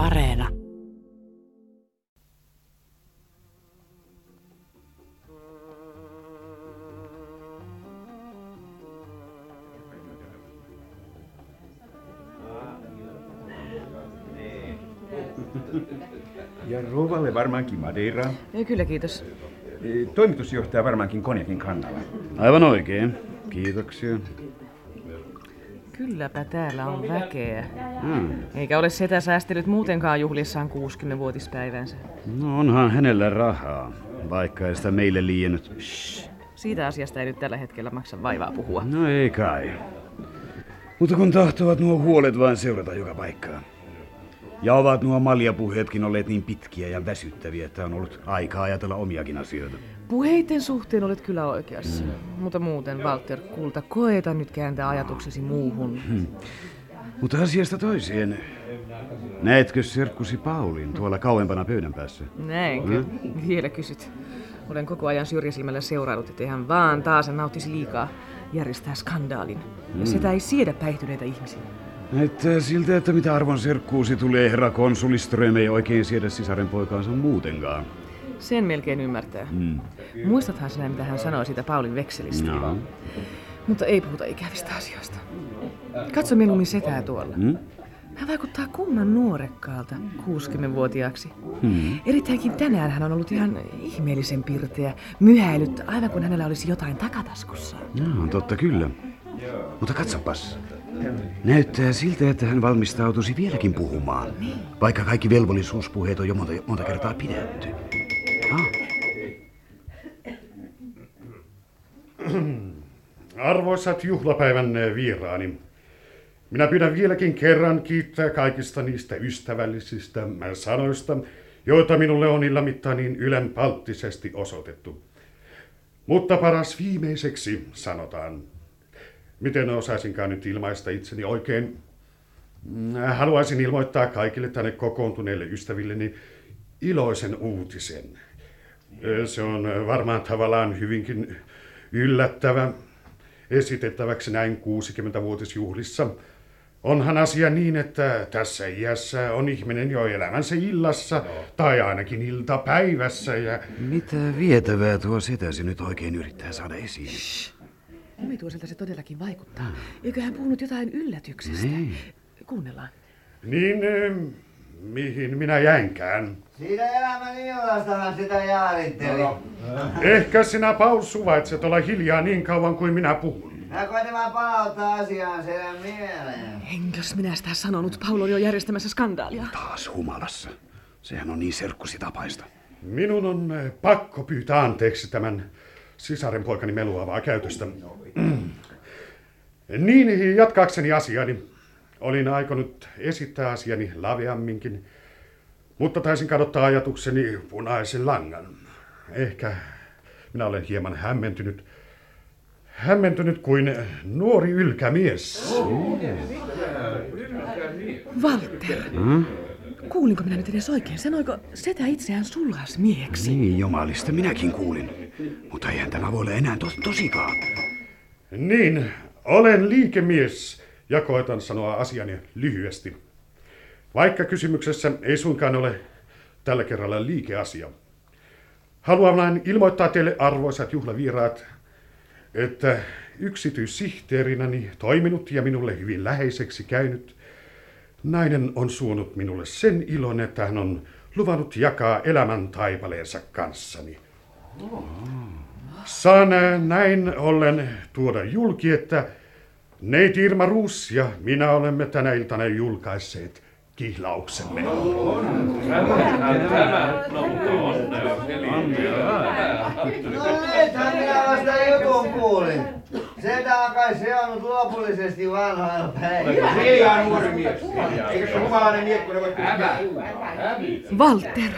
Areena. Ja rouvalle varmaankin Madeira. Ja kyllä, kiitos. E, Toimitusjohtaja varmaankin konjakin kannalla. Aivan oikein. Kiitoksia. Kylläpä täällä on väkeä. Hmm. Eikä ole setä säästellyt muutenkaan juhlissaan 60-vuotispäivänsä. No onhan hänellä rahaa, vaikka ei sitä meille liiennyt. Shh. Siitä asiasta ei nyt tällä hetkellä maksa vaivaa puhua. No ei kai. Mutta kun tahtovat nuo huolet vain seurata joka paikkaan. Ja ovat nuo maljapuheetkin olleet niin pitkiä ja väsyttäviä, että on ollut aikaa ajatella omiakin asioita. Puheiden suhteen olet kyllä oikeassa. Mm. Mutta muuten, Walter, kulta, koeta nyt kääntää ajatuksesi muuhun. Hmm. Mutta asiasta toiseen. Näetkö serkkusi Paulin tuolla kauempana pöydän päässä? Näinkö? Hmm? Vielä kysyt. Olen koko ajan syrjäsilmällä seuraillut, ettei hän vaan taas nauttisi liikaa järjestää skandaalin. Hmm. Ja sitä ei siedä päihtyneitä ihmisiä. Näyttää siltä, että mitä arvon serkkuusi tulee, herra konsuliström ei oikein siedä sisaren poikaansa muutenkaan. Sen melkein ymmärtää. Mm. Muistathan sinä, mitä hän sanoi siitä Paulin vekselistä? No. Mutta ei puhuta ikävistä asioista. Katso mieluummin setää tuolla. Mm? Hän vaikuttaa kumman nuorekkaalta 60-vuotiaaksi. Hmm. Erittäinkin tänään hän on ollut ihan ihmeellisen pirteä, myhäilyt, aivan kuin hänellä olisi jotain takataskussa. No, totta kyllä. Mutta katsopas. Näyttää siltä, että hän valmistautuisi vieläkin puhumaan, vaikka kaikki velvollisuuspuheet on jo monta, monta kertaa pidetty. Ah. Arvoisat juhlapäivän vieraani, minä pyydän vieläkin kerran kiittää kaikista niistä ystävällisistä sanoista, joita minulle on ilmittain niin ylenpalttisesti osoitettu. Mutta paras viimeiseksi sanotaan, miten osaisinkaan nyt ilmaista itseni oikein. Haluaisin ilmoittaa kaikille tänne kokoontuneille ystävilleni iloisen uutisen. Se on varmaan tavallaan hyvinkin yllättävä esitettäväksi näin 60-vuotisjuhlissa. Onhan asia niin, että tässä iässä on ihminen jo elämänsä illassa, no. tai ainakin iltapäivässä. Ja... Mitä vietävää tuo setäsi nyt oikein yrittää saada esiin? Shh. Omituiselta se todellakin vaikuttaa. Hmm. Eikö hän puhunut jotain yllätyksestä? Niin. Kuunnellaan. Niin, eh, mihin minä jäinkään? Siitä elämän illastahan sitä jaaritteli. No, no. Ehkä sinä, Paul, suvaitset olla hiljaa niin kauan kuin minä puhun. Mä koitin vaan palauttaa asiaan sen mieleen. Enkäs minä sitä sanonut. Paul on jo järjestämässä skandaalia. Taas humalassa. Sehän on niin serkkusi tapaista. Minun on eh, pakko pyytää anteeksi tämän sisaren poikani meluavaa käytöstä. niin, jatkaakseni asiani. Olin aikonut esittää asiani laveamminkin, mutta taisin kadottaa ajatukseni punaisen langan. Ehkä minä olen hieman hämmentynyt. Hämmentynyt kuin nuori ylkämies. Walter. Hmm? Kuulinko minä nyt edes oikein? Sanoiko setä itseään sulhasmieheksi? Niin, jumalista, minäkin kuulin. Mutta eihän tämä voi olla enää tos, tosikaan. Niin, olen liikemies ja koetan sanoa asiani lyhyesti. Vaikka kysymyksessä ei suinkaan ole tällä kerralla liikeasia. Haluan vain ilmoittaa teille arvoisat juhlavieraat, että yksityissihteerinäni toiminut ja minulle hyvin läheiseksi käynyt nainen on suonut minulle sen ilon, että hän on luvannut jakaa elämän taipaleensa kanssani. Saan näin ollen tuoda julki, että neiti Irma Ruus ja minä olemme tänä iltana julkaisseet kihlauksemme. No, nythän minä vasta jutun kuulin. Setä on kai seonnut lopullisesti vanhoilla päivillä. Hiljaa nuori mies. Eikö se humalainen miekkonen voi Walter.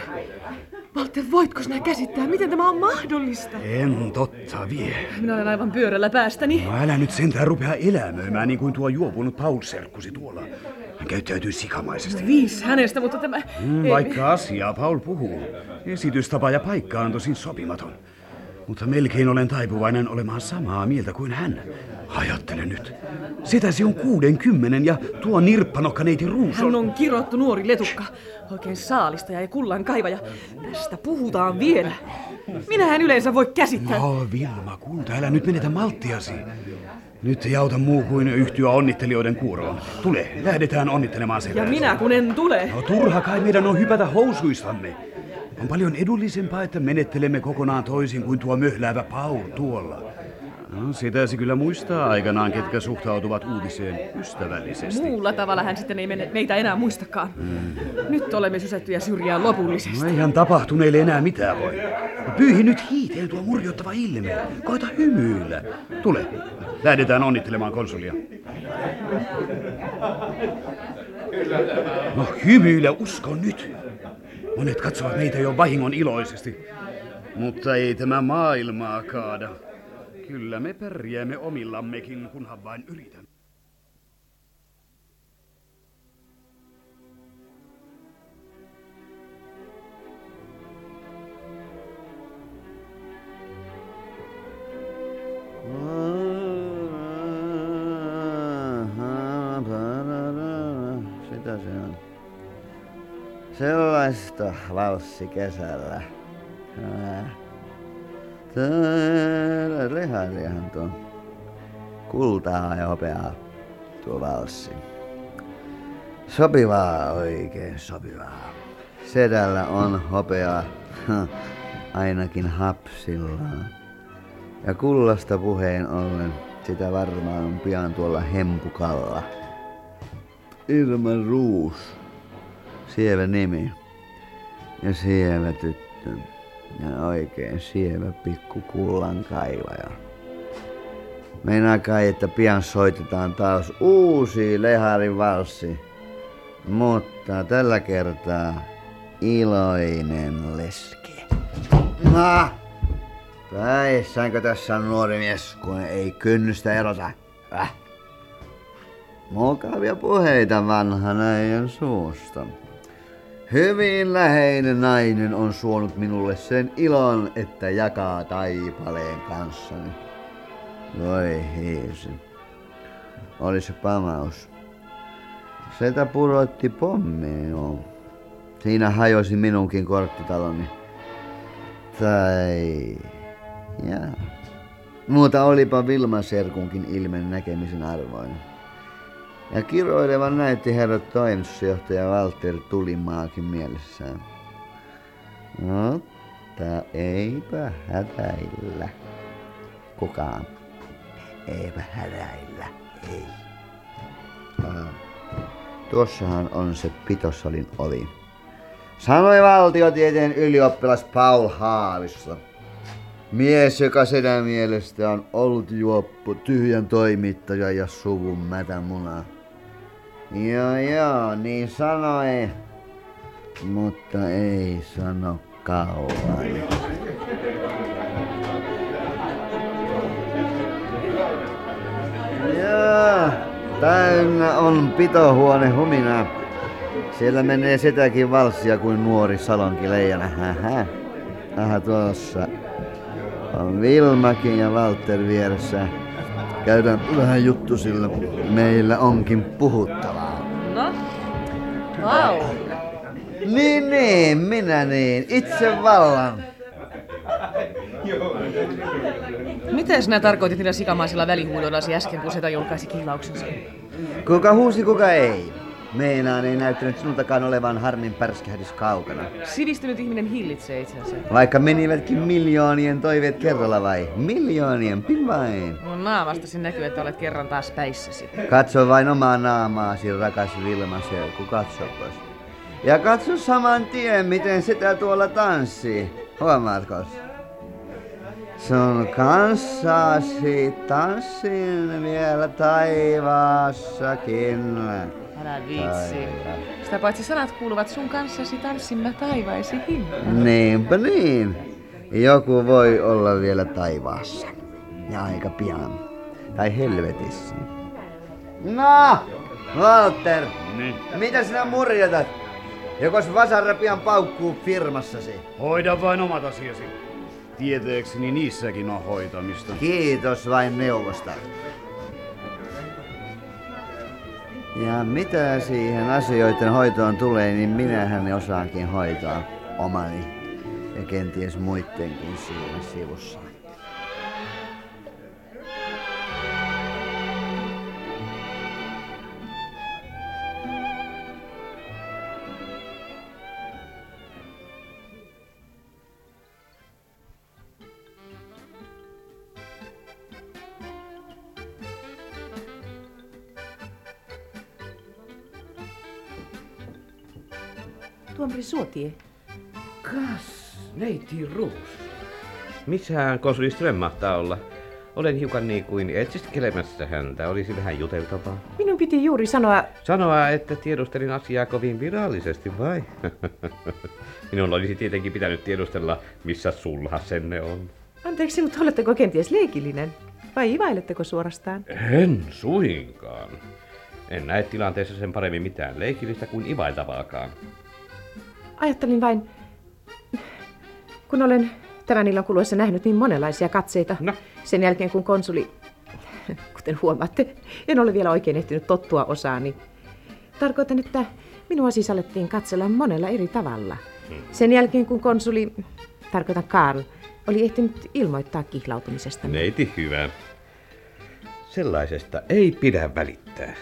Walter, voitko sinä käsittää, miten tämä on mahdollista? En totta vie. Minä olen aivan pyörällä päästäni. No älä nyt sentään rupea elämöimään niin kuin tuo juopunut Paul Serkkusi tuolla. Hän käyttäytyy sikamaisesti. Viis hänestä, mutta tämä... Mm, vaikka asiaa Paul puhuu. Esitystapa ja paikka on tosin sopimaton. Mutta melkein olen taipuvainen olemaan samaa mieltä kuin hän. Ajattele nyt. Setäsi on kuuden kymmenen ja tuo nirppanokka neiti Ruus Hän on kirottu nuori letukka. Oikein saalistaja ja kullan kaivaja. Tästä puhutaan vielä. Minä en yleensä voi käsittää. No, Vilma, kulta, älä nyt menetä malttiasi. Nyt ei auta muu kuin yhtyä onnittelijoiden kuuroon. Tule, lähdetään onnittelemaan sen. Ja minä kun en tule. No turha kai meidän on hypätä housuistamme. On paljon edullisempaa, että menettelemme kokonaan toisin kuin tuo möhläävä Paul tuolla. No, sitäsi kyllä muistaa aikanaan, ketkä suhtautuvat uutiseen ystävällisesti. Muulla tavalla hän sitten ei mene, meitä enää muistakaan. Nyt olemme sysättyjä syrjään lopullisesti. No eihän tapahtuneille enää mitään voi. Pyyhi nyt hiiteen tuo murjottava ilme. Koita hymyillä. Tule, lähdetään onnittelemaan konsulia. No hymyillä, usko nyt. Monet katsovat meitä jo vahingon iloisesti. Mutta ei tämä maailmaa kaada. Kyllä me pärjäämme omillammekin, kunhan vain yritämme. Valssi kesällä. Rehariahan tuo. Kultaa ja hopeaa tuo valssi. Sopivaa, oikein sopivaa. Sedällä on hopeaa, ainakin hapsillaan. Ja kullasta puheen ollen, sitä varmaan on pian tuolla hempukalla. Irma Ruus, sievä nimi. Ja sievä tyttö. Ja oikein sievä pikku kullan kaivaja. Meinaa kai, että pian soitetaan taas uusi Leharin valssi. Mutta tällä kertaa iloinen leski. Ma! Päissäänkö tässä on nuori mies, kun ei kynnystä erota? Äh. Mukavia puheita vanhan äijän suusta. Hyvin läheinen nainen on suonut minulle sen ilon, että jakaa taipaleen kanssani. Voi hiisi. Oli se pamaus. Setä purotti pommi, joo. Siinä hajosi minunkin korttitaloni. Tai... Jaa. Muuta olipa Vilma Serkunkin ilmen näkemisen arvoinen. Ja kiroilevan näytti herra toimitusjohtaja Walter Tulimaakin mielessään. Mutta eipä hätäillä. Kukaan. Eipä hätäillä. Ei. Aa. Tuossahan on se pitosalin ovi. Sanoi valtiotieteen ylioppilas Paul Haavisto. Mies, joka sedän mielestä on ollut juoppu, tyhjän toimittaja ja suvun mätämuna. Joo joo, niin sanoi, mutta ei sano kauan. Joo, täynnä on pitohuone huminaa. Siellä menee sitäkin valssia kuin nuori salonki leijana. Hähä. Aha, tuossa on Vilmakin ja Walter vieressä. Käydään vähän juttu sillä. Meillä onkin puhuttavaa. Niin, niin, minä niin. Itse vallan. Mitä sinä tarkoitit niillä sikamaisilla välihuudoillasi äsken, kun Seta julkaisi kihlauksensa? Kuka huusi, kuka ei. Meinaan ei näyttänyt sinultakaan olevan harmin pärskähdys kaukana. Sivistynyt ihminen hillitsee itsensä. Vaikka menivätkin miljoonien toiveet kerralla vai? Miljoonien, pin vain. Mun naamastasi näkyy, että olet kerran taas päissäsi. Katso vain omaa naamaasi, rakas Vilma Selku, katsopas. Ja katso saman tien, miten sitä tuolla tanssii. Huomaatko? Sun kanssasi tanssin vielä taivaassakin. Älä viitsi. Sitä paitsi sanat kuuluvat sun kanssasi tanssimme taivaisiin. Niinpä niin. Joku voi olla vielä taivaassa. Ja aika pian. Tai helvetissä. No, Walter. Niin. Mitä sinä murjotat? Jokos vasara pian paukkuu firmassasi? Hoida vain omat asiasi. Tietääkseni niissäkin on hoitamista. Kiitos vain neuvosta. Ja mitä siihen asioiden hoitoon tulee, niin minähän osaankin hoitaa omani ja kenties muidenkin siinä sivussa. Tuomari Suotie. Kas, neiti Ruus. Missähän konsuli Ström mahtaa olla? Olen hiukan niin kuin etsiskelemässä häntä. Olisi vähän juteltavaa. Minun piti juuri sanoa, Sanoa, että tiedustelin asiaa kovin virallisesti, vai? Minun olisi tietenkin pitänyt tiedustella, missä sulhasenne on. anteeksi, mutta oletteko kenties leikillinen? Vai ivailetteko suorastaan? En suinkaan. En näe tilanteessa sen paremmin mitään leikillistä kuin ivailtavaakaan. Ajattelin vain, kun olen tämän illan kuluessa nähnyt niin monenlaisia katseita. No. Sen jälkeen kun konsuli, kuten huomaatte, en ole vielä oikein ehtinyt tottua osaani. Tarkoitan, että minua siis alettiin katsella monella eri tavalla. Sen jälkeen kun konsuli, tarkoitan Karl, oli ehtinyt ilmoittaa kihlautumisesta. Neiti hyvä. Sellaisesta ei pidä välittää.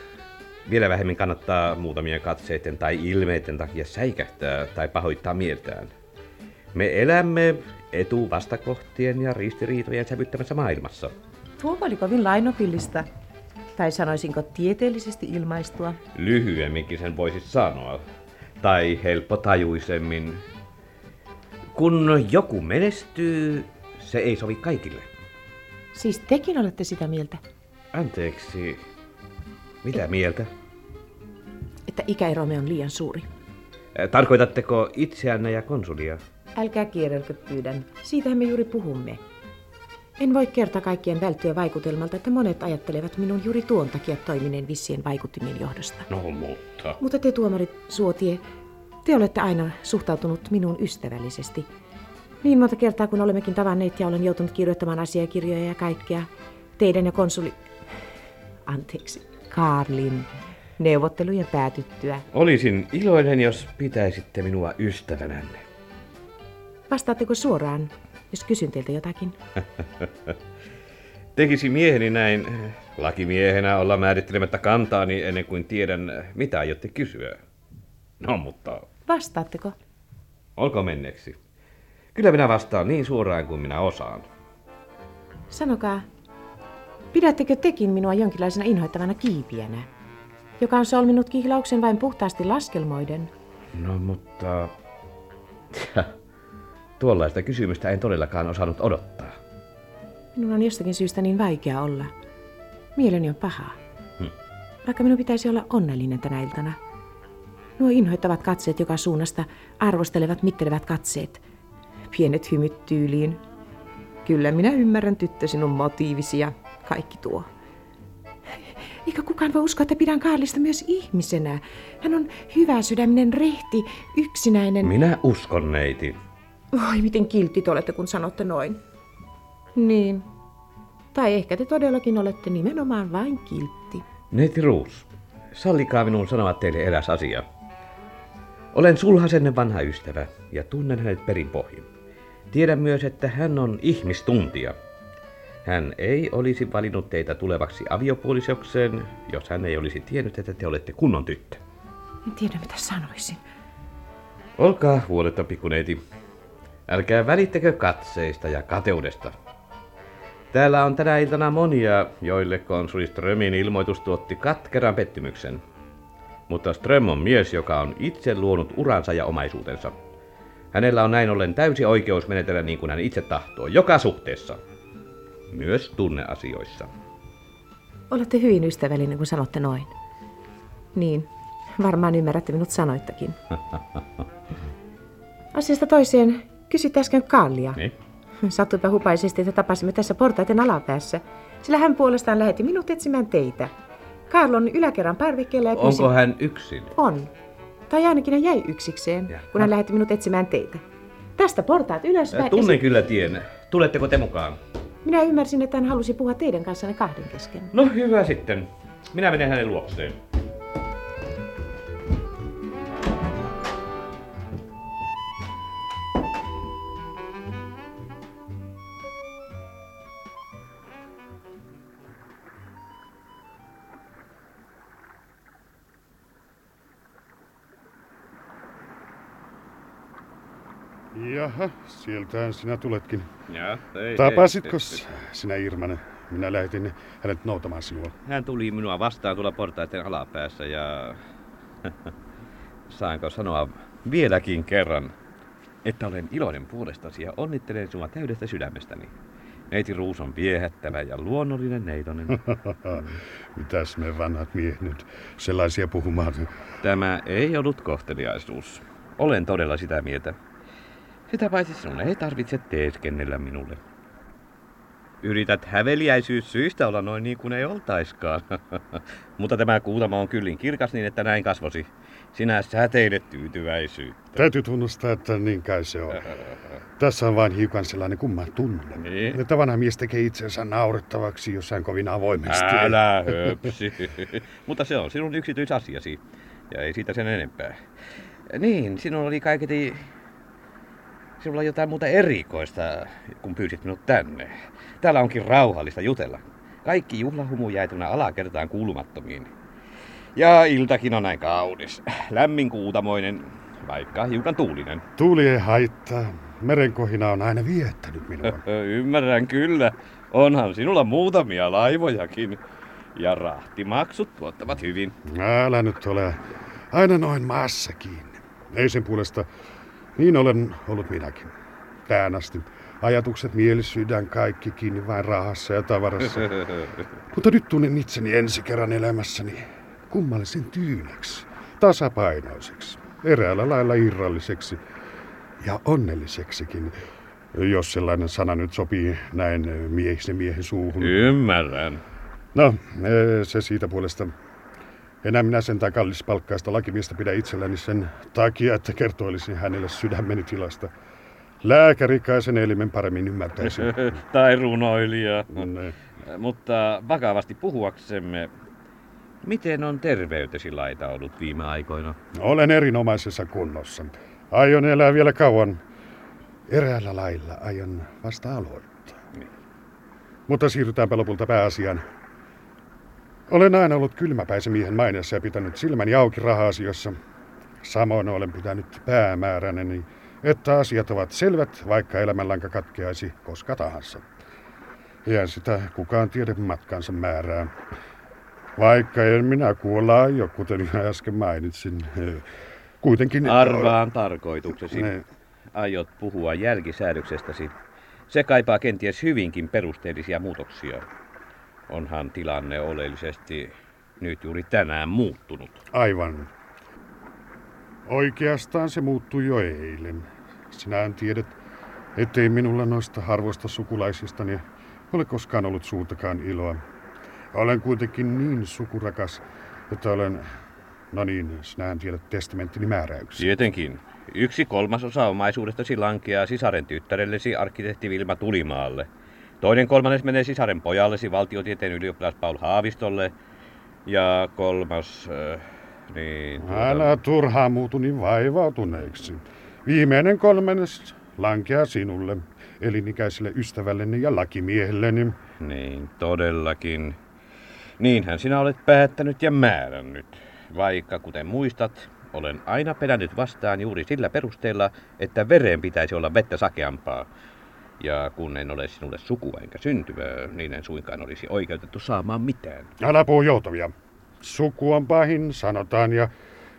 Vielä vähemmän kannattaa muutamien katseiden tai ilmeiden takia säikähtää tai pahoittaa mieltään. Me elämme etuvastakohtien ja ristiriitojen sävyttämässä maailmassa. Tuo oli kovin lainopillista. Tai sanoisinko tieteellisesti ilmaistua. Lyhyemminkin sen voisi sanoa. Tai helppotajuisemmin. Kun joku menestyy, se ei sovi kaikille. Siis tekin olette sitä mieltä, Anteeksi, mitä mieltä? Että ikäeromme on liian suuri. Tarkoitatteko itseänne ja konsulia? Älkää kierrelkö pyydän. Siitähän me juuri puhumme. En voi kerta kaikkien välttyä vaikutelmalta, että monet ajattelevat minun juuri tuon takia toimineen vissien vaikuttimien johdosta. No mutta... Mutta te tuomarit Suotie, te olette aina suhtautunut minuun ystävällisesti. Niin monta kertaa kun olemmekin tavanneet ja olen joutunut kirjoittamaan asiakirjoja ja kaikkea. Teidän ja konsuli... Anteeksi, Karlin neuvottelujen päätyttyä. Olisin iloinen, jos pitäisitte minua ystävänänne. Vastaatteko suoraan, jos kysyn teiltä jotakin? Tekisi mieheni näin lakimiehenä olla määrittelemättä kantaani ennen kuin tiedän, mitä aiotte kysyä. No mutta, Vastaatteko? olko menneeksi. Kyllä minä vastaan niin suoraan kuin minä osaan. Sanokaa, pidättekö tekin minua jonkinlaisena inhoittavana kiipiänä, joka on solminut kihlauksen vain puhtaasti laskelmoiden? No mutta... Tuollaista kysymystä en todellakaan osannut odottaa. Minun on jostakin syystä niin vaikea olla. Mieleni on paha. Vaikka minun pitäisi olla onnellinen tänä iltana. Nuo inhoittavat katseet joka suunnasta, arvostelevat, mittelevät katseet. Pienet hymyt tyyliin. Kyllä minä ymmärrän tyttö sinun motiivisi ja kaikki tuo. Eikä kukaan voi uskoa, että pidän Kaarlista myös ihmisenä. Hän on hyvä sydäminen, rehti, yksinäinen. Minä uskon neiti. Oi, miten kiltti te olette, kun sanotte noin. Niin. Tai ehkä te todellakin olette nimenomaan vain kiltti. Neiti Ruus, sallikaa minun sanoa teille eräs asia. Olen sulhasenne vanha ystävä ja tunnen hänet perin pohjin. Tiedän myös, että hän on ihmistuntija. Hän ei olisi valinnut teitä tulevaksi aviopuolisokseen, jos hän ei olisi tiennyt, että te olette kunnon tyttö. En tiedä, mitä sanoisin. Olkaa huoletta, pikkuneiti. Älkää välittäkö katseista ja kateudesta. Täällä on tänä iltana monia, joille konsuli Strömin ilmoitus tuotti katkeran pettymyksen. Mutta Ström on mies, joka on itse luonut uransa ja omaisuutensa. Hänellä on näin ollen täysi oikeus menetellä niin kuin hän itse tahtoo, joka suhteessa. Myös tunneasioissa. Olette hyvin ystävällinen, kun sanotte noin. Niin, varmaan ymmärrätte minut sanoittakin. Asiasta toiseen kysyt äsken Kallia. Niin? Sattuipa hupaisesti, että tapasimme tässä portaiden alapäässä, sillä hän puolestaan lähetti minut etsimään teitä. Karl on yläkerran parvekkeella ja pyysi... Onko hän yksin? On. Tai ainakin hän jäi yksikseen, Ja. kun hän lähetti minut etsimään teitä. Tästä portaat ylöspäin. ja Tunnen si- kyllä tien. Tuletteko te mukaan? Minä ymmärsin, että hän halusi puhua teidän kanssanne kahden kesken. No hyvä sitten. Minä menen hänen luokseen. Jaha, sieltähän sinä tuletkin. Ja, ei, Tapasitko ei, ei, sinä Irmanen? Minä lähetin hänet noutamaan sinua. Hän tuli minua vastaan tuolla portaiden alapäässä ja... Saanko sanoa vieläkin kerran, että olen iloinen puolestasi ja onnittelen sinua täydestä sydämestäni. Neiti Ruus on viehättävä ja luonnollinen neitonen. Mitäs me vanhat miehet nyt sellaisia puhumaan? Tämä ei ollut kohteliaisuus. Olen todella sitä mieltä. Sitä paitsi sinun ei tarvitse teeskennellä minulle. Yrität häveliäisyys syistä olla noin niin kuin ei oltaiskaan. Mutta tämä kuutama on kyllin kirkas niin, että näin kasvosi. Sinä säteilet tyytyväisyyttä. Täytyy tunnustaa, että niin kai se on. Tässä on vain hiukan sellainen kumma tunne. Niin. Että vanha mies tekee itsensä naurettavaksi jossain kovin avoimesti. Älä höpsi. Mutta se on sinun yksityisasiasi. Ja ei siitä sen enempää. Niin, sinulla oli kaiketi... Sinulla on jotain muuta erikoista, kun pyysit minut tänne. Täällä onkin rauhallista jutella. Kaikki juhlahumu jäi tuonne alakertaan kuulumattomiin. Ja iltakin on näin kaunis. Lämmin kuutamoinen, vaikka hiukan tuulinen. Tuuli ei haittaa. Merenkohina on aina viettänyt minua. Ymmärrän kyllä. Onhan sinulla muutamia laivojakin. Ja rahtimaksut tuottavat hyvin. Älä nyt ole aina noin maassa kiinni. Ei sen puolesta. Niin olen ollut minäkin. Tähän asti. Ajatukset, mieli, sydän, kaikki kiinni vain rahassa ja tavarassa. Mutta nyt tunnen itseni ensi kerran elämässäni kummallisen tyyneksi, tasapainoiseksi, eräällä lailla irralliseksi ja onnelliseksikin, jos sellainen sana nyt sopii näin miehisen miehen suuhun. Ymmärrän. No, eh, se siitä puolesta. Enää minä sentään kallispalkkaista lakimiestä pidä itselläni sen takia, että kertoilisin hänelle sydämeni tilasta. Lääkäri kai sen elimen paremmin ymmärtäisi. tai runoilija. Ne. Mutta vakavasti puhuaksemme, miten on terveytesi laita ollut viime aikoina? Olen erinomaisessa kunnossa. Aion elää vielä kauan. Eräällä lailla aion vasta aloittaa. Mutta siirrytäänpä lopulta pääasiaan. Olen aina ollut kylmäpäisen miehen maineessa ja pitänyt silmäni auki raha-asioissa. Samoin olen pitänyt päämääränäni, että asiat ovat selvät, vaikka elämänlanka katkeaisi koska tahansa. Eihän sitä kukaan tiedä matkansa määrää. Vaikka en minä kuolla aio, kuten äsken mainitsin. Kuitenkin... Arvaan tarkoituksesi. Ne. Aiot puhua jälkisäädöksestäsi. Se kaipaa kenties hyvinkin perusteellisia muutoksia. Onhan tilanne oleellisesti nyt juuri tänään muuttunut. Aivan. Oikeastaan se muuttui jo eilen. Sinähän tiedät, ettei minulla noista harvoista sukulaisistani ole koskaan ollut suutakaan iloa. Olen kuitenkin niin sukurakas, että olen... No niin, sinähän tiedät testamenttini määräyksiä. Tietenkin. Yksi kolmasosa omaisuudestasi lankeaa sisaren tyttärellesi arkkitehti Vilma Tulimaalle. Toinen kolmannes menee sisaren pojallesi valtiotieteen ylioppilas Paul Haavistolle. Ja kolmas... Äh, niin... tuota- Älä turhaan muutu niin vaivautuneeksi. Viimeinen kolmannes lankeaa sinulle, elinikäiselle ystävälleni ja lakimiehelleni. Niin, todellakin. Niinhän sinä olet päättänyt ja määrännyt. Vaikka, kuten muistat, olen aina pedännyt vastaan juuri sillä perusteella, että veren pitäisi olla vettä sakeampaa. Ja kun en ole sinulle sukua enkä syntyvää, niin en suinkaan olisi oikeutettu saamaan mitään. Älä puhu joutavia. Suku on pahin, sanotaan, ja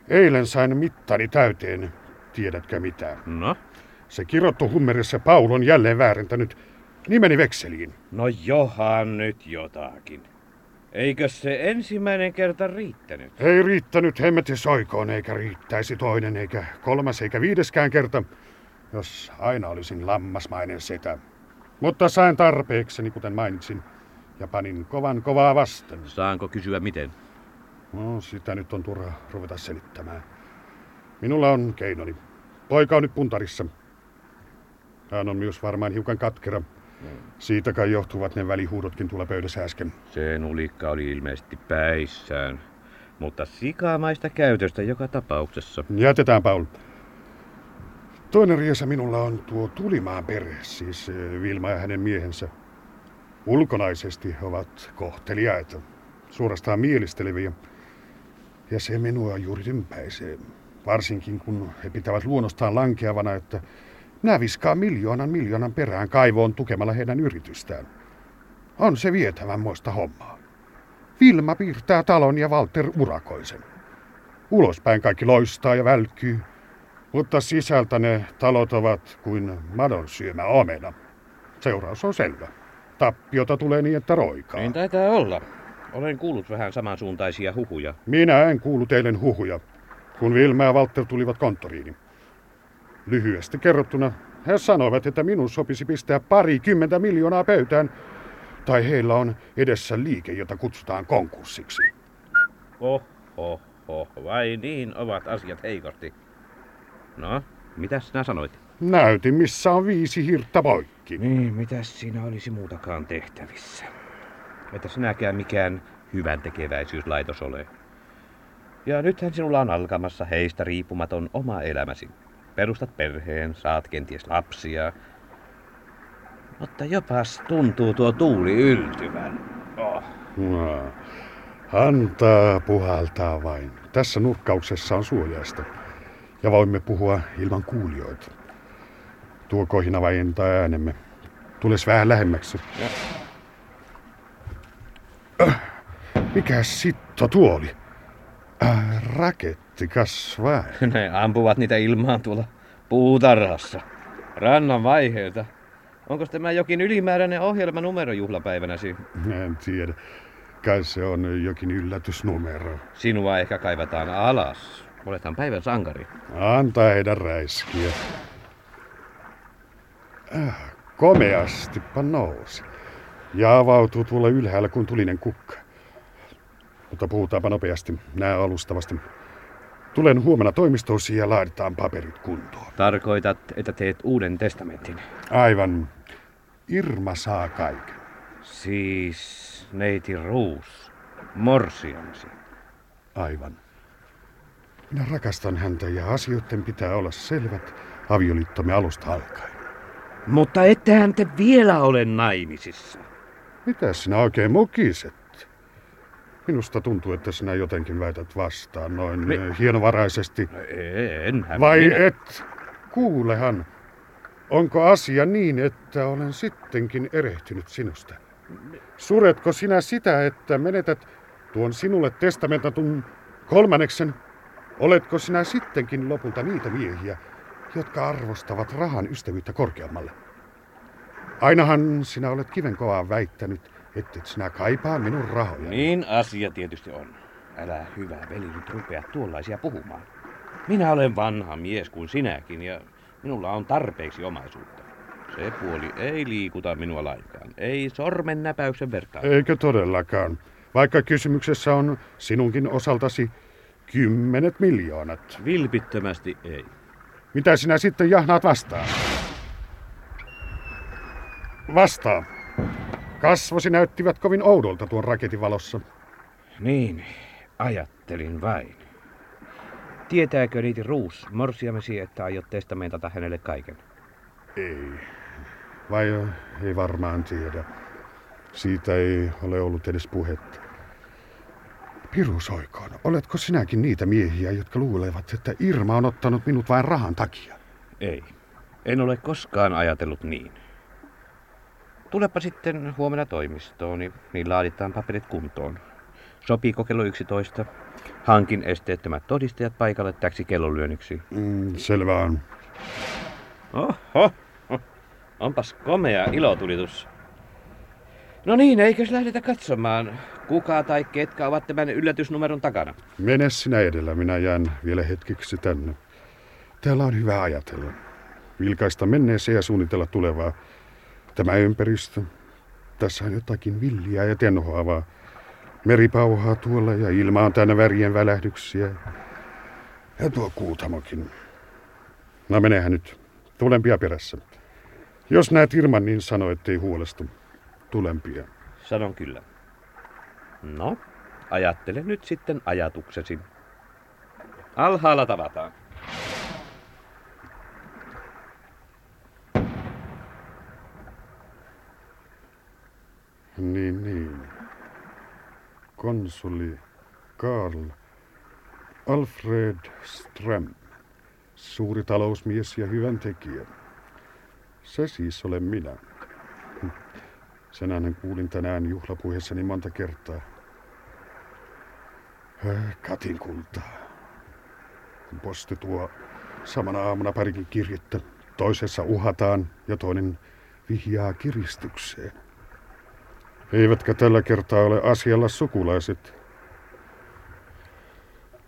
eilen sain mittani täyteen. Tiedätkö mitä? No? Se kirottu hummerissa Paul on jälleen väärentänyt nimeni vekseliin. No johan nyt jotakin. Eikö se ensimmäinen kerta riittänyt? Ei riittänyt hemmeti soikoon, eikä riittäisi toinen, eikä kolmas, eikä viideskään kerta, jos aina olisin lammasmainen setä. Mutta sain tarpeekseni, kuten mainitsin, ja panin kovan kovaa vasten. Saanko kysyä miten? No, sitä nyt on turha ruveta selittämään. Minulla on keinoni. Poika on nyt puntarissa. Hän on myös varmaan hiukan katkera. Siitä kai johtuvat ne välihuudotkin tuolla pöydässä äsken. Se nulikka oli ilmeisesti päissään. Mutta sikamaista käytöstä joka tapauksessa. Jätetään Paul. Toinen riesa minulla on tuo Tulimaan perhe, siis eh, Vilma ja hänen miehensä. Ulkonaisesti he ovat kohteliaita, suorastaan mielisteleviä. Ja se minua juuri tympäisee. Varsinkin kun he pitävät luonnostaan lankeavana, että nämä viskaa miljoonan miljoonan perään kaivoon tukemalla heidän yritystään. On se vietävän moista hommaa. Vilma piirtää talon ja Walter urakoisen. Ulospäin kaikki loistaa ja välkkyy, mutta sisältä ne talot ovat kuin madon syömä omena. Seuraus on selvä. Tappiota tulee niin, että roikaa. Niin taitaa olla. Olen kuullut vähän samansuuntaisia huhuja. Minä en kuulu teille huhuja, kun Vilma ja Walter tulivat konttoriini. Lyhyesti kerrottuna, he sanoivat, että minun sopisi pistää pari kymmentä miljoonaa pöytään, tai heillä on edessä liike, jota kutsutaan konkurssiksi. Ho, ho, ho. Vai niin ovat asiat heikosti. No, mitäs sinä sanoit? Näytin, missä on viisi hirttä poikki. Niin, mitäs siinä olisi muutakaan tehtävissä? Että sinäkään mikään hyvän tekeväisyyslaitos ole. Ja nythän sinulla on alkamassa heistä riippumaton oma elämäsi. Perustat perheen, saat kenties lapsia. Mutta jopas tuntuu tuo tuuli yltyvän. Oh. No, antaa puhaltaa vain. Tässä nurkkauksessa on suojaista. Ja voimme puhua ilman kuulijoita. Tuo kohina vaientaa äänemme. Tules vähän lähemmäksi. Äh, mikä sitto tuoli? Äh, raketti kasvaa. Ne ampuvat niitä ilmaan tuolla puutarhassa. Rannan vaiheelta. Onko tämä jokin ylimääräinen ohjelma numerojuhlapäivänäsi? En tiedä. Kai se on jokin yllätysnumero. Sinua ehkä kaivataan alas. Olethan päivän sankari. Antaa heidän räiskiä. Äh, komeastipa nousi. Ja avautuu tuolla ylhäällä kuin tulinen kukka. Mutta puhutaanpa nopeasti, nää alustavasti. Tulen huomenna toimistoosi ja laaditaan paperit kuntoon. Tarkoitat, että teet uuden testamentin. Aivan. Irma saa kaiken. Siis neiti Ruus. Morsiamsi. Aivan. Minä rakastan häntä ja asioiden pitää olla selvät avioliittomme alusta alkaen. Mutta ettehän te vielä ole naimisissa. Mitä sinä oikein mukiset? Minusta tuntuu, että sinä jotenkin väität vastaan noin Me- Me... hienovaraisesti. Enhän Vai minä. et? Kuulehan. Onko asia niin, että olen sittenkin erehtynyt sinusta? Suretko sinä sitä, että menetät tuon sinulle testamentatun kolmanneksen? Oletko sinä sittenkin lopulta niitä miehiä, jotka arvostavat rahan ystävyyttä korkeammalle? Ainahan sinä olet kivenkovaan väittänyt, ettet sinä kaipaa minun rahoja. Niin asia tietysti on. Älä hyvä veli nyt rupea tuollaisia puhumaan. Minä olen vanha mies kuin sinäkin ja minulla on tarpeeksi omaisuutta. Se puoli ei liikuta minua lainkaan. Ei sormen näpäyksen vertaa. Eikö todellakaan? Vaikka kysymyksessä on sinunkin osaltasi kymmenet miljoonat. Vilpittömästi ei. Mitä sinä sitten jahnaat vastaan? Vastaa. Kasvosi näyttivät kovin oudolta tuon raketin valossa. Niin, ajattelin vain. Tietääkö niitä Ruus, morsiamesi, että aiot testamentata hänelle kaiken? Ei. Vai ei varmaan tiedä. Siitä ei ole ollut edes puhetta. Piru soikoon, oletko sinäkin niitä miehiä, jotka luulevat, että Irma on ottanut minut vain rahan takia? Ei. En ole koskaan ajatellut niin. Tulepa sitten huomenna toimistoon, niin, niin laaditaan paperit kuntoon. Sopiiko kello 11? Hankin esteettömät todistajat paikalle täksi kellonlyönniksi. Mm, selvä on. Oho, onpas komea ilotulitus. No niin, eikös lähdetä katsomaan, kuka tai ketkä ovat tämän yllätysnumeron takana. Mene sinä edellä, minä jään vielä hetkeksi tänne. Täällä on hyvä ajatella. Vilkaista menneeseen ja suunnitella tulevaa. Tämä ympäristö. Tässä on jotakin villiä ja tenhoavaa. Meri pauhaa tuolla ja ilma on täynnä värien välähdyksiä. Ja tuo kuutamokin. No menehän nyt. Tulen pian perässä. Jos näet Irman, niin sano, ettei huolestu. Tulen pian. Sanon kyllä. No, ajattele nyt sitten ajatuksesi. Alhaalla tavataan. Niin, niin. Konsuli Karl Alfred Ström. Suuri talousmies ja hyvän tekijä. Se siis olen minä. Sen äänen kuulin tänään juhlapuheessani monta kertaa. Äh, Katin kultaa. Kun posti tuo samana aamuna parikin kirjettä. Toisessa uhataan ja toinen vihjaa kiristykseen. Eivätkä tällä kertaa ole asialla sukulaiset.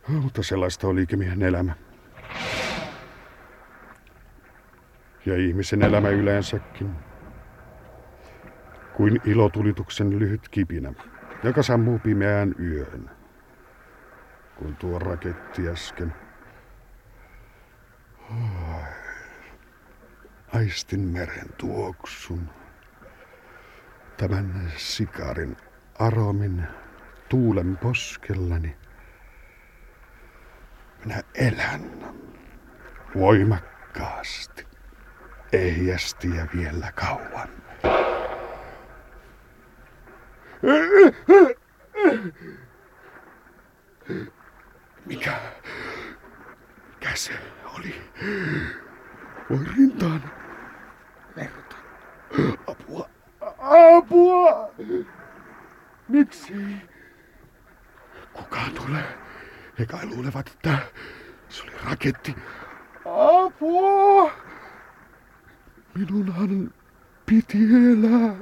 Mutta sellaista on liikemiehen elämä. Ja ihmisen elämä yleensäkin. Kuin ilotulituksen lyhyt kipinä, joka sammuu pimeään yöhön. Kun tuo raketti äsken. Aistin meren tuoksun tämän sikarin aromin tuulen poskellani. Minä elän voimakkaasti, ehjästi ja vielä kauan. Mikä? Mikä se oli? Voi rintaan. Verta. Apua. Apua! Miksi? Kuka tulee? He kai luulevat, että se oli raketti. Apua! Minunhan piti elää.